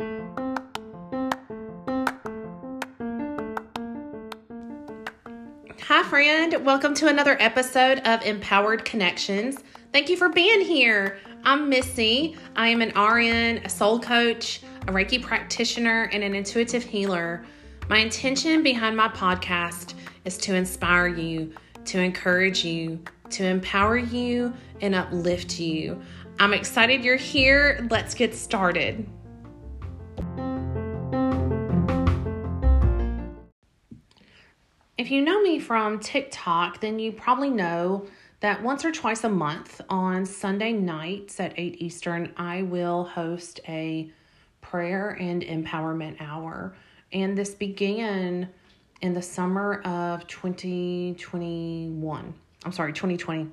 Hi, friend. Welcome to another episode of Empowered Connections. Thank you for being here. I'm Missy. I am an RN, a soul coach, a Reiki practitioner, and an intuitive healer. My intention behind my podcast is to inspire you, to encourage you, to empower you, and uplift you. I'm excited you're here. Let's get started. If you know me from TikTok, then you probably know that once or twice a month on Sunday nights at 8 Eastern, I will host a prayer and empowerment hour. And this began in the summer of 2021. I'm sorry, 2020,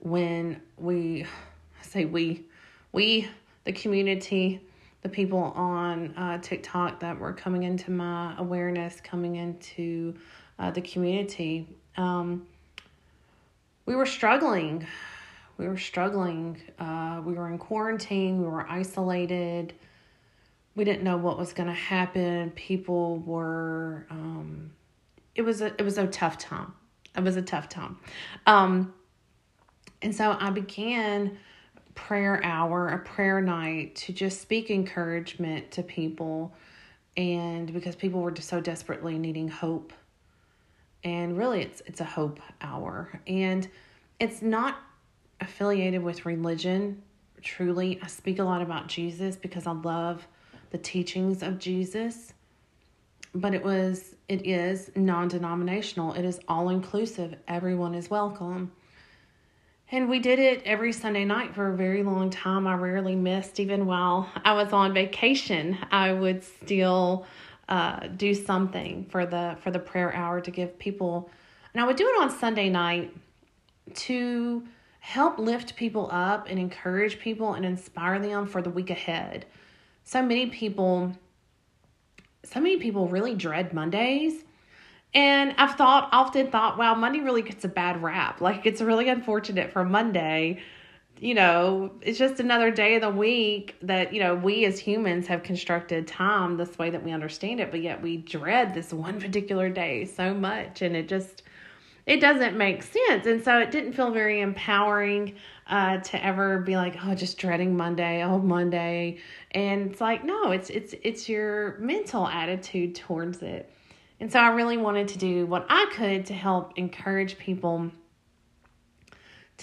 when we I say we, we, the community, the people on uh, TikTok that were coming into my awareness, coming into uh, the community. Um, we were struggling. We were struggling. Uh, we were in quarantine. We were isolated. We didn't know what was going to happen. People were. Um, it was a it was a tough time. It was a tough time. Um, and so I began prayer hour, a prayer night to just speak encouragement to people and because people were just so desperately needing hope and really it's it's a hope hour. And it's not affiliated with religion truly. I speak a lot about jesus because i love the teachings of jesus. But it was it is non-denominational. It is all inclusive everyone is welcome. And we did it every sunday night for a very long time. I rarely missed even while i was on vacation. I would still uh, do something for the for the prayer hour to give people. And i would do it on sunday night to help lift people up and encourage people and inspire them for the week ahead. So many people so many people really dread mondays. And i've thought often thought wow monday really gets a bad rap. Like it's really unfortunate for monday you know, it's just another day of the week that, you know, we as humans have constructed time this way that we understand it, but yet we dread this one particular day so much and it just it doesn't make sense. And so it didn't feel very empowering uh, to ever be like, oh, just dreading Monday, oh Monday. And it's like, no, it's it's it's your mental attitude towards it. And so I really wanted to do what I could to help encourage people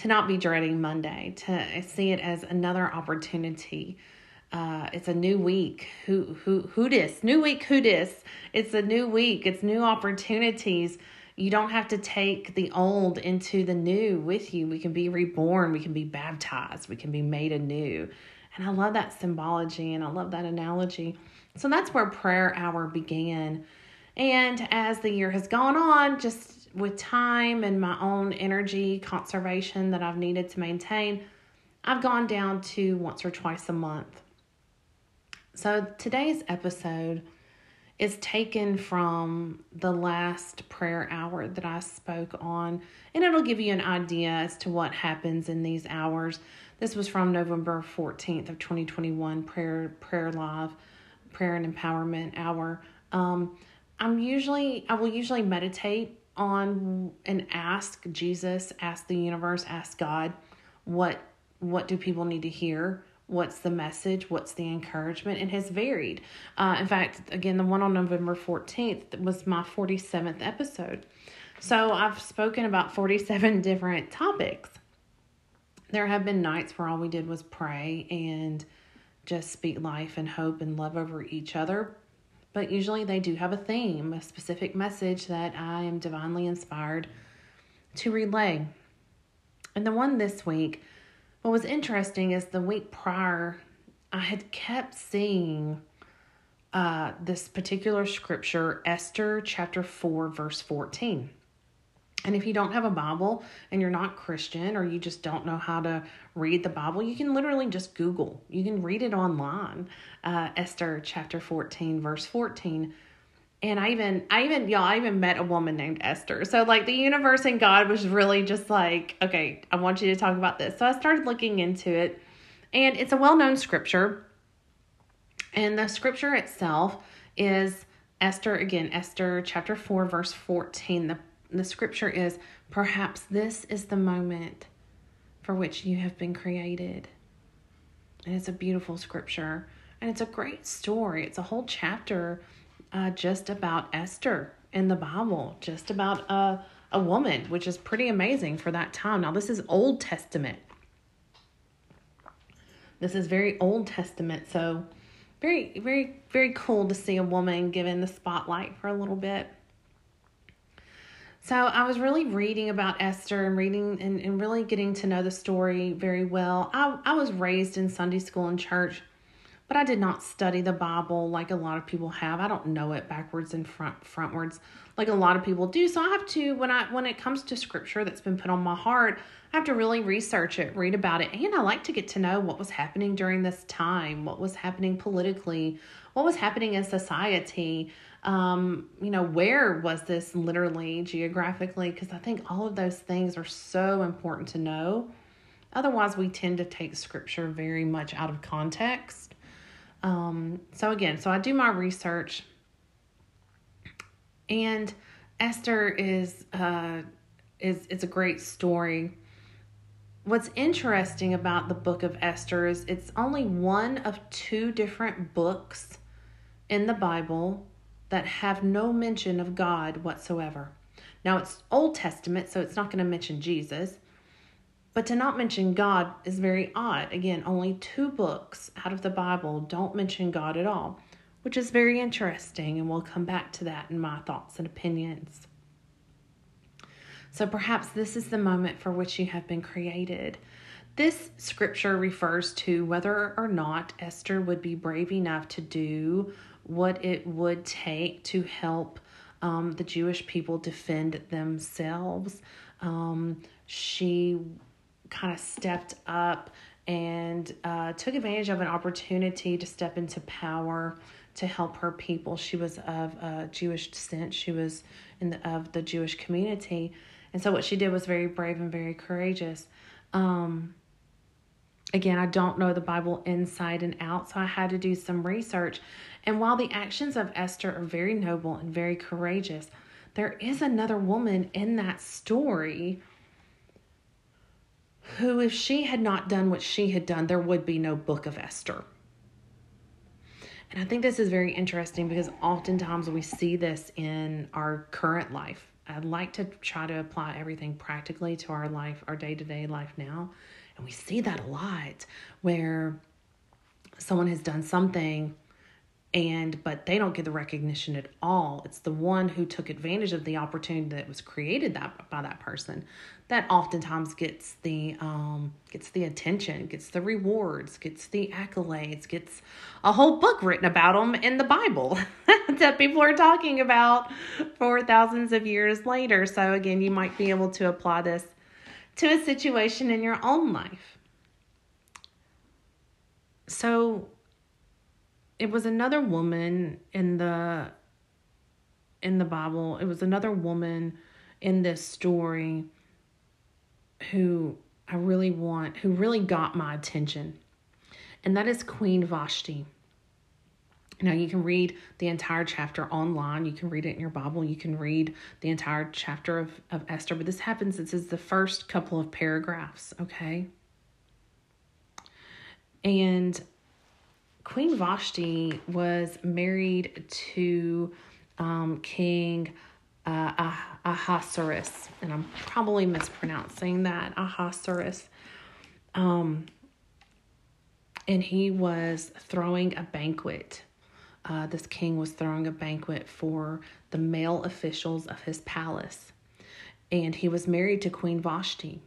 to not be dreading Monday, to see it as another opportunity. Uh, it's a new week. Who who who dis? New week. Who dis? It's a new week. It's new opportunities. You don't have to take the old into the new with you. We can be reborn. We can be baptized. We can be made anew. And I love that symbology and I love that analogy. So that's where prayer hour began. And as the year has gone on, just with time and my own energy conservation that I've needed to maintain, I've gone down to once or twice a month. So today's episode is taken from the last prayer hour that I spoke on, and it'll give you an idea as to what happens in these hours. This was from November 14th of 2021 prayer prayer live prayer and empowerment hour. Um, I'm usually I will usually meditate on and ask Jesus, ask the universe, ask God, what what do people need to hear? What's the message? What's the encouragement? It has varied. Uh, in fact, again, the one on November 14th was my 47th episode. So I've spoken about 47 different topics. There have been nights where all we did was pray and just speak life and hope and love over each other but usually they do have a theme, a specific message that I am divinely inspired to relay. And the one this week, what was interesting is the week prior, I had kept seeing uh, this particular scripture, Esther chapter 4, verse 14. And if you don't have a Bible and you're not Christian or you just don't know how to read the Bible, you can literally just Google. You can read it online. Uh, Esther chapter 14, verse 14. And I even, I even, y'all, I even met a woman named Esther. So, like, the universe and God was really just like, okay, I want you to talk about this. So, I started looking into it. And it's a well known scripture. And the scripture itself is Esther, again, Esther chapter 4, verse 14. The, the scripture is Perhaps this is the moment for which you have been created. And it's a beautiful scripture. And it's a great story. It's a whole chapter uh, just about Esther in the Bible, just about a, a woman, which is pretty amazing for that time. Now, this is Old Testament. This is very Old Testament. So, very, very, very cool to see a woman given the spotlight for a little bit. So I was really reading about Esther and reading and, and really getting to know the story very well. I, I was raised in Sunday school and church, but I did not study the Bible like a lot of people have. I don't know it backwards and front frontwards like a lot of people do. So I have to when I when it comes to scripture that's been put on my heart, I have to really research it, read about it, and I like to get to know what was happening during this time, what was happening politically, what was happening in society um, you know, where was this literally geographically? Because I think all of those things are so important to know. Otherwise, we tend to take scripture very much out of context. Um, so again, so I do my research, and Esther is uh, is it's a great story. What's interesting about the book of Esther is it's only one of two different books in the Bible that have no mention of God whatsoever. Now, it's Old Testament, so it's not going to mention Jesus. But to not mention God is very odd. Again, only two books out of the Bible don't mention God at all, which is very interesting, and we'll come back to that in my thoughts and opinions. So perhaps this is the moment for which you have been created. This scripture refers to whether or not Esther would be brave enough to do what it would take to help um, the Jewish people defend themselves. Um, she kind of stepped up and uh, took advantage of an opportunity to step into power to help her people. She was of uh, Jewish descent. She was in the, of the Jewish community, and so what she did was very brave and very courageous. Um, again, I don't know the Bible inside and out, so I had to do some research. And while the actions of Esther are very noble and very courageous, there is another woman in that story who, if she had not done what she had done, there would be no book of Esther. And I think this is very interesting because oftentimes we see this in our current life. I'd like to try to apply everything practically to our life, our day to day life now. And we see that a lot where someone has done something and but they don't get the recognition at all it's the one who took advantage of the opportunity that was created that by that person that oftentimes gets the um gets the attention gets the rewards gets the accolades gets a whole book written about them in the bible that people are talking about for thousands of years later. So again you might be able to apply this to a situation in your own life. So it was another woman in the in the Bible. It was another woman in this story who I really want, who really got my attention. And that is Queen Vashti. Now, you can read the entire chapter online. You can read it in your Bible. You can read the entire chapter of, of Esther. But this happens, this is the first couple of paragraphs, okay? And Queen Vashti was married to um, King uh, Ahasuerus, and I'm probably mispronouncing that Ahasuerus. Um, and he was throwing a banquet. Uh, this king was throwing a banquet for the male officials of his palace, and he was married to Queen Vashti.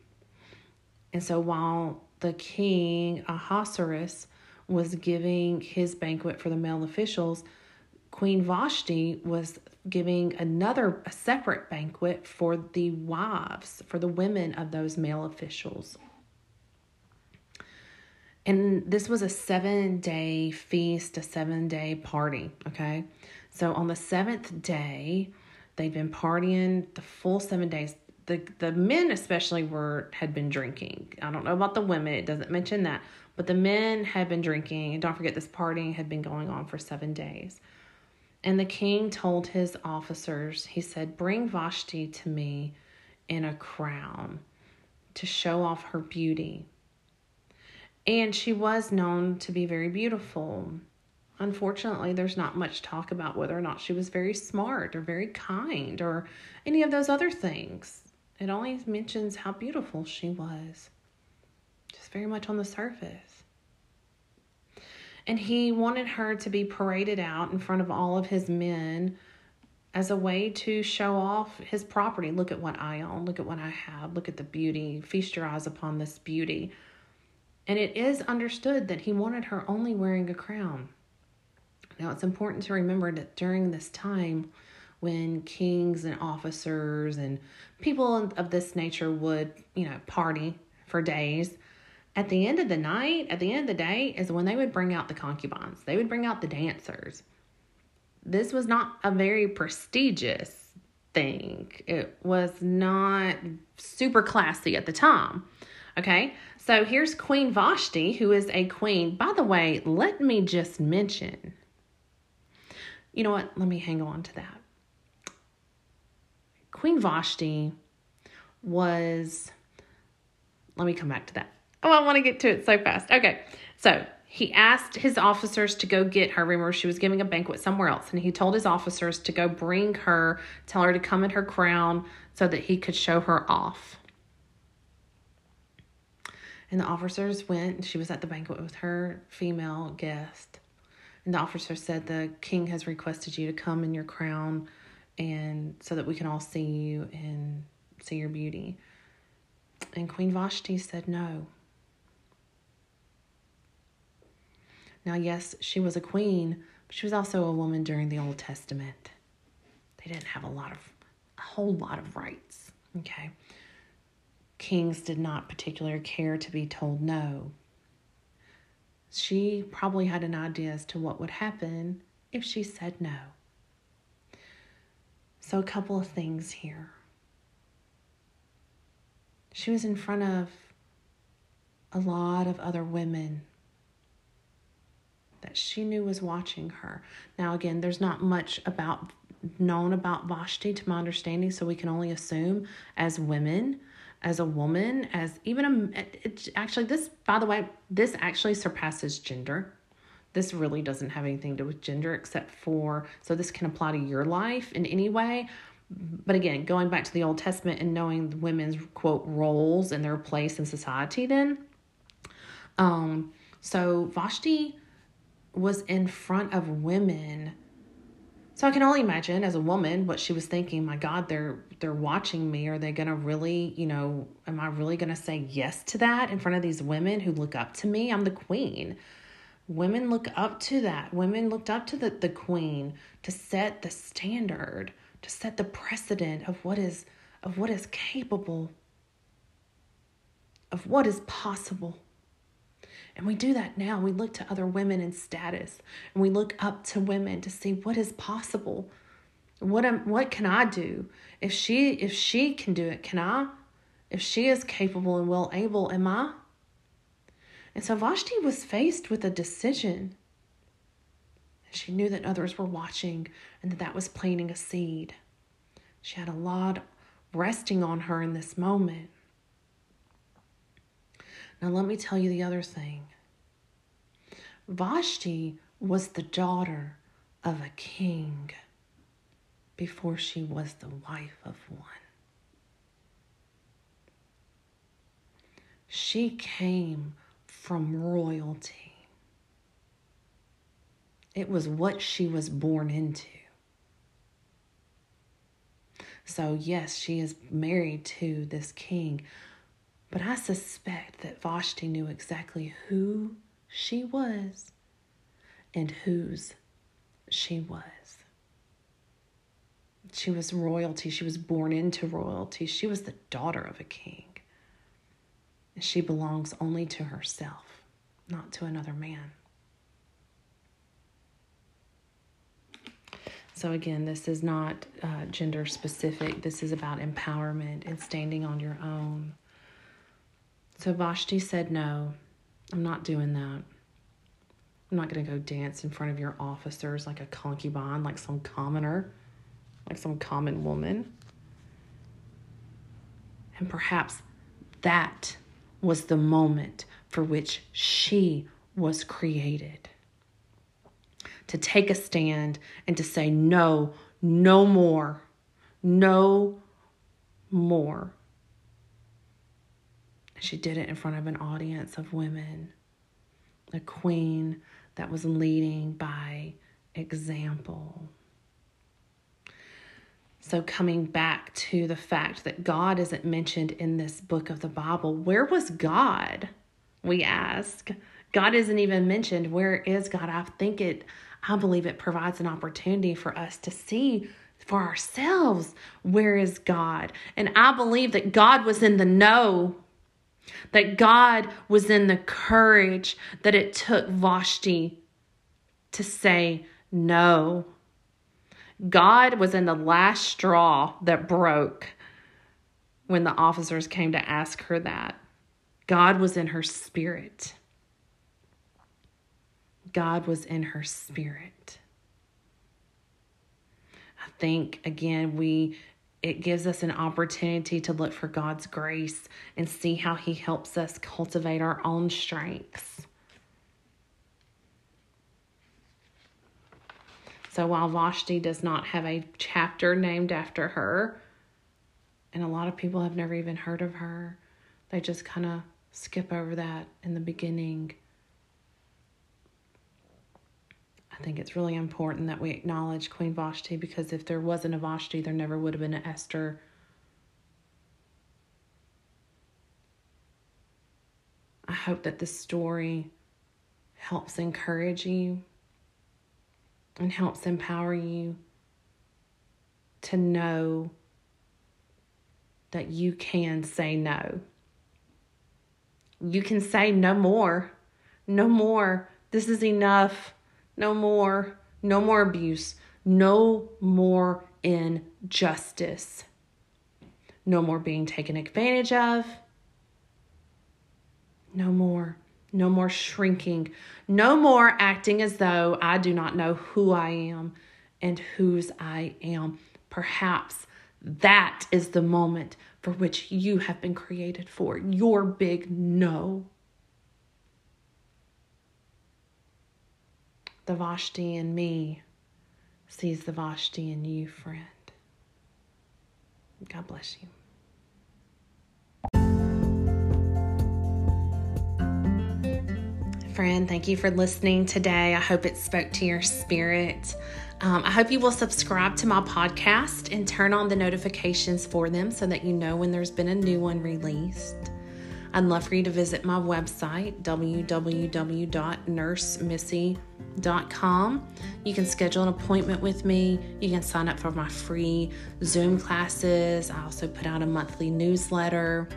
And so while the king Ahasuerus was giving his banquet for the male officials, Queen Vashti was giving another, a separate banquet for the wives, for the women of those male officials. And this was a seven day feast, a seven day party, okay? So on the seventh day, they'd been partying the full seven days. The, the men especially were had been drinking. I don't know about the women, it doesn't mention that, But the men had been drinking, and don't forget, this partying had been going on for seven days. And the king told his officers, he said, Bring Vashti to me in a crown to show off her beauty. And she was known to be very beautiful. Unfortunately, there's not much talk about whether or not she was very smart or very kind or any of those other things. It only mentions how beautiful she was, just very much on the surface. And he wanted her to be paraded out in front of all of his men as a way to show off his property. Look at what I own. Look at what I have. Look at the beauty. Feast your eyes upon this beauty. And it is understood that he wanted her only wearing a crown. Now, it's important to remember that during this time, when kings and officers and people of this nature would, you know, party for days, at the end of the night, at the end of the day, is when they would bring out the concubines. They would bring out the dancers. This was not a very prestigious thing. It was not super classy at the time. Okay, so here's Queen Vashti, who is a queen. By the way, let me just mention you know what? Let me hang on to that. Queen Vashti was, let me come back to that. Oh, I want to get to it so fast. Okay, so he asked his officers to go get her. Remember, she was giving a banquet somewhere else, and he told his officers to go bring her, tell her to come in her crown so that he could show her off. And the officers went, and she was at the banquet with her female guest. And the officer said, The king has requested you to come in your crown and so that we can all see you and see your beauty. And Queen Vashti said no. Now, yes, she was a queen, but she was also a woman during the Old Testament. They didn't have a lot of, a whole lot of rights. Okay. Kings did not particularly care to be told no she probably had an idea as to what would happen if she said no. So, a couple of things here. She was in front of a lot of other women that she knew was watching her. Now, again, there's not much about known about Vashti to my understanding, so we can only assume as women as a woman, as even a, it, actually, this, by the way, this actually surpasses gender. This really doesn't have anything to do with gender except for, so this can apply to your life in any way. But again, going back to the Old Testament and knowing women's quote roles and their place in society, then. Um, so Vashti was in front of women so I can only imagine as a woman what she was thinking, my God, they're they're watching me. Are they gonna really, you know, am I really gonna say yes to that in front of these women who look up to me? I'm the queen. Women look up to that. Women looked up to the, the queen to set the standard, to set the precedent of what is of what is capable, of what is possible. And we do that now. We look to other women in status and we look up to women to see what is possible. What am what can I do? If she if she can do it, can I? If she is capable and well able, am I? And so Vashti was faced with a decision. She knew that others were watching and that that was planting a seed. She had a lot resting on her in this moment. Now, let me tell you the other thing Vashti was the daughter of a king before she was the wife of one. She came from royalty. It was what she was born into. So, yes, she is married to this king, but I suspect that Vashti knew exactly who she was and whose she was. She was royalty. She was born into royalty. She was the daughter of a king. She belongs only to herself, not to another man. So, again, this is not uh, gender specific. This is about empowerment and standing on your own. So Vashti said no. I'm not doing that. I'm not going to go dance in front of your officers like a concubine, like some commoner, like some common woman. And perhaps that was the moment for which she was created. To take a stand and to say, no, no more, no more. She did it in front of an audience of women, a queen that was leading by example. So, coming back to the fact that God isn't mentioned in this book of the Bible, where was God? We ask. God isn't even mentioned. Where is God? I think it, I believe it provides an opportunity for us to see for ourselves where is God. And I believe that God was in the know that God was in the courage that it took Vashti to say no. God was in the last straw that broke when the officers came to ask her that. God was in her spirit. God was in her spirit. I think, again, we it gives us an opportunity to look for God's grace and see how He helps us cultivate our own strengths. So while Vashti does not have a chapter named after her, and a lot of people have never even heard of her, they just kind of skip over that in the beginning. I think it's really important that we acknowledge Queen Vashti because if there wasn't a Vashti, there never would have been an Esther. I hope that this story helps encourage you and helps empower you to know that you can say no. You can say no more. No more. This is enough. No more. No more abuse. No more injustice. No more being taken advantage of. No more. No more shrinking. No more acting as though I do not know who I am and whose I am. Perhaps that is the moment for which you have been created for. Your big no. The Vashti in me sees the Vashti in you, friend. God bless you. Friend, thank you for listening today. I hope it spoke to your spirit. Um, I hope you will subscribe to my podcast and turn on the notifications for them so that you know when there's been a new one released. I'd love for you to visit my website, www.nursemissy.com. You can schedule an appointment with me. You can sign up for my free Zoom classes. I also put out a monthly newsletter.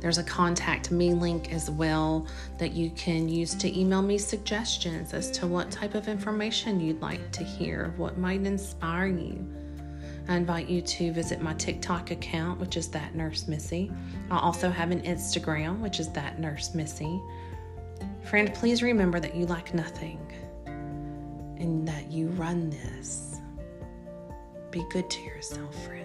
There's a contact me link as well that you can use to email me suggestions as to what type of information you'd like to hear, what might inspire you. I invite you to visit my TikTok account, which is that nurse Missy. I also have an Instagram, which is that nurse Missy. Friend, please remember that you lack nothing and that you run this. Be good to yourself, friend.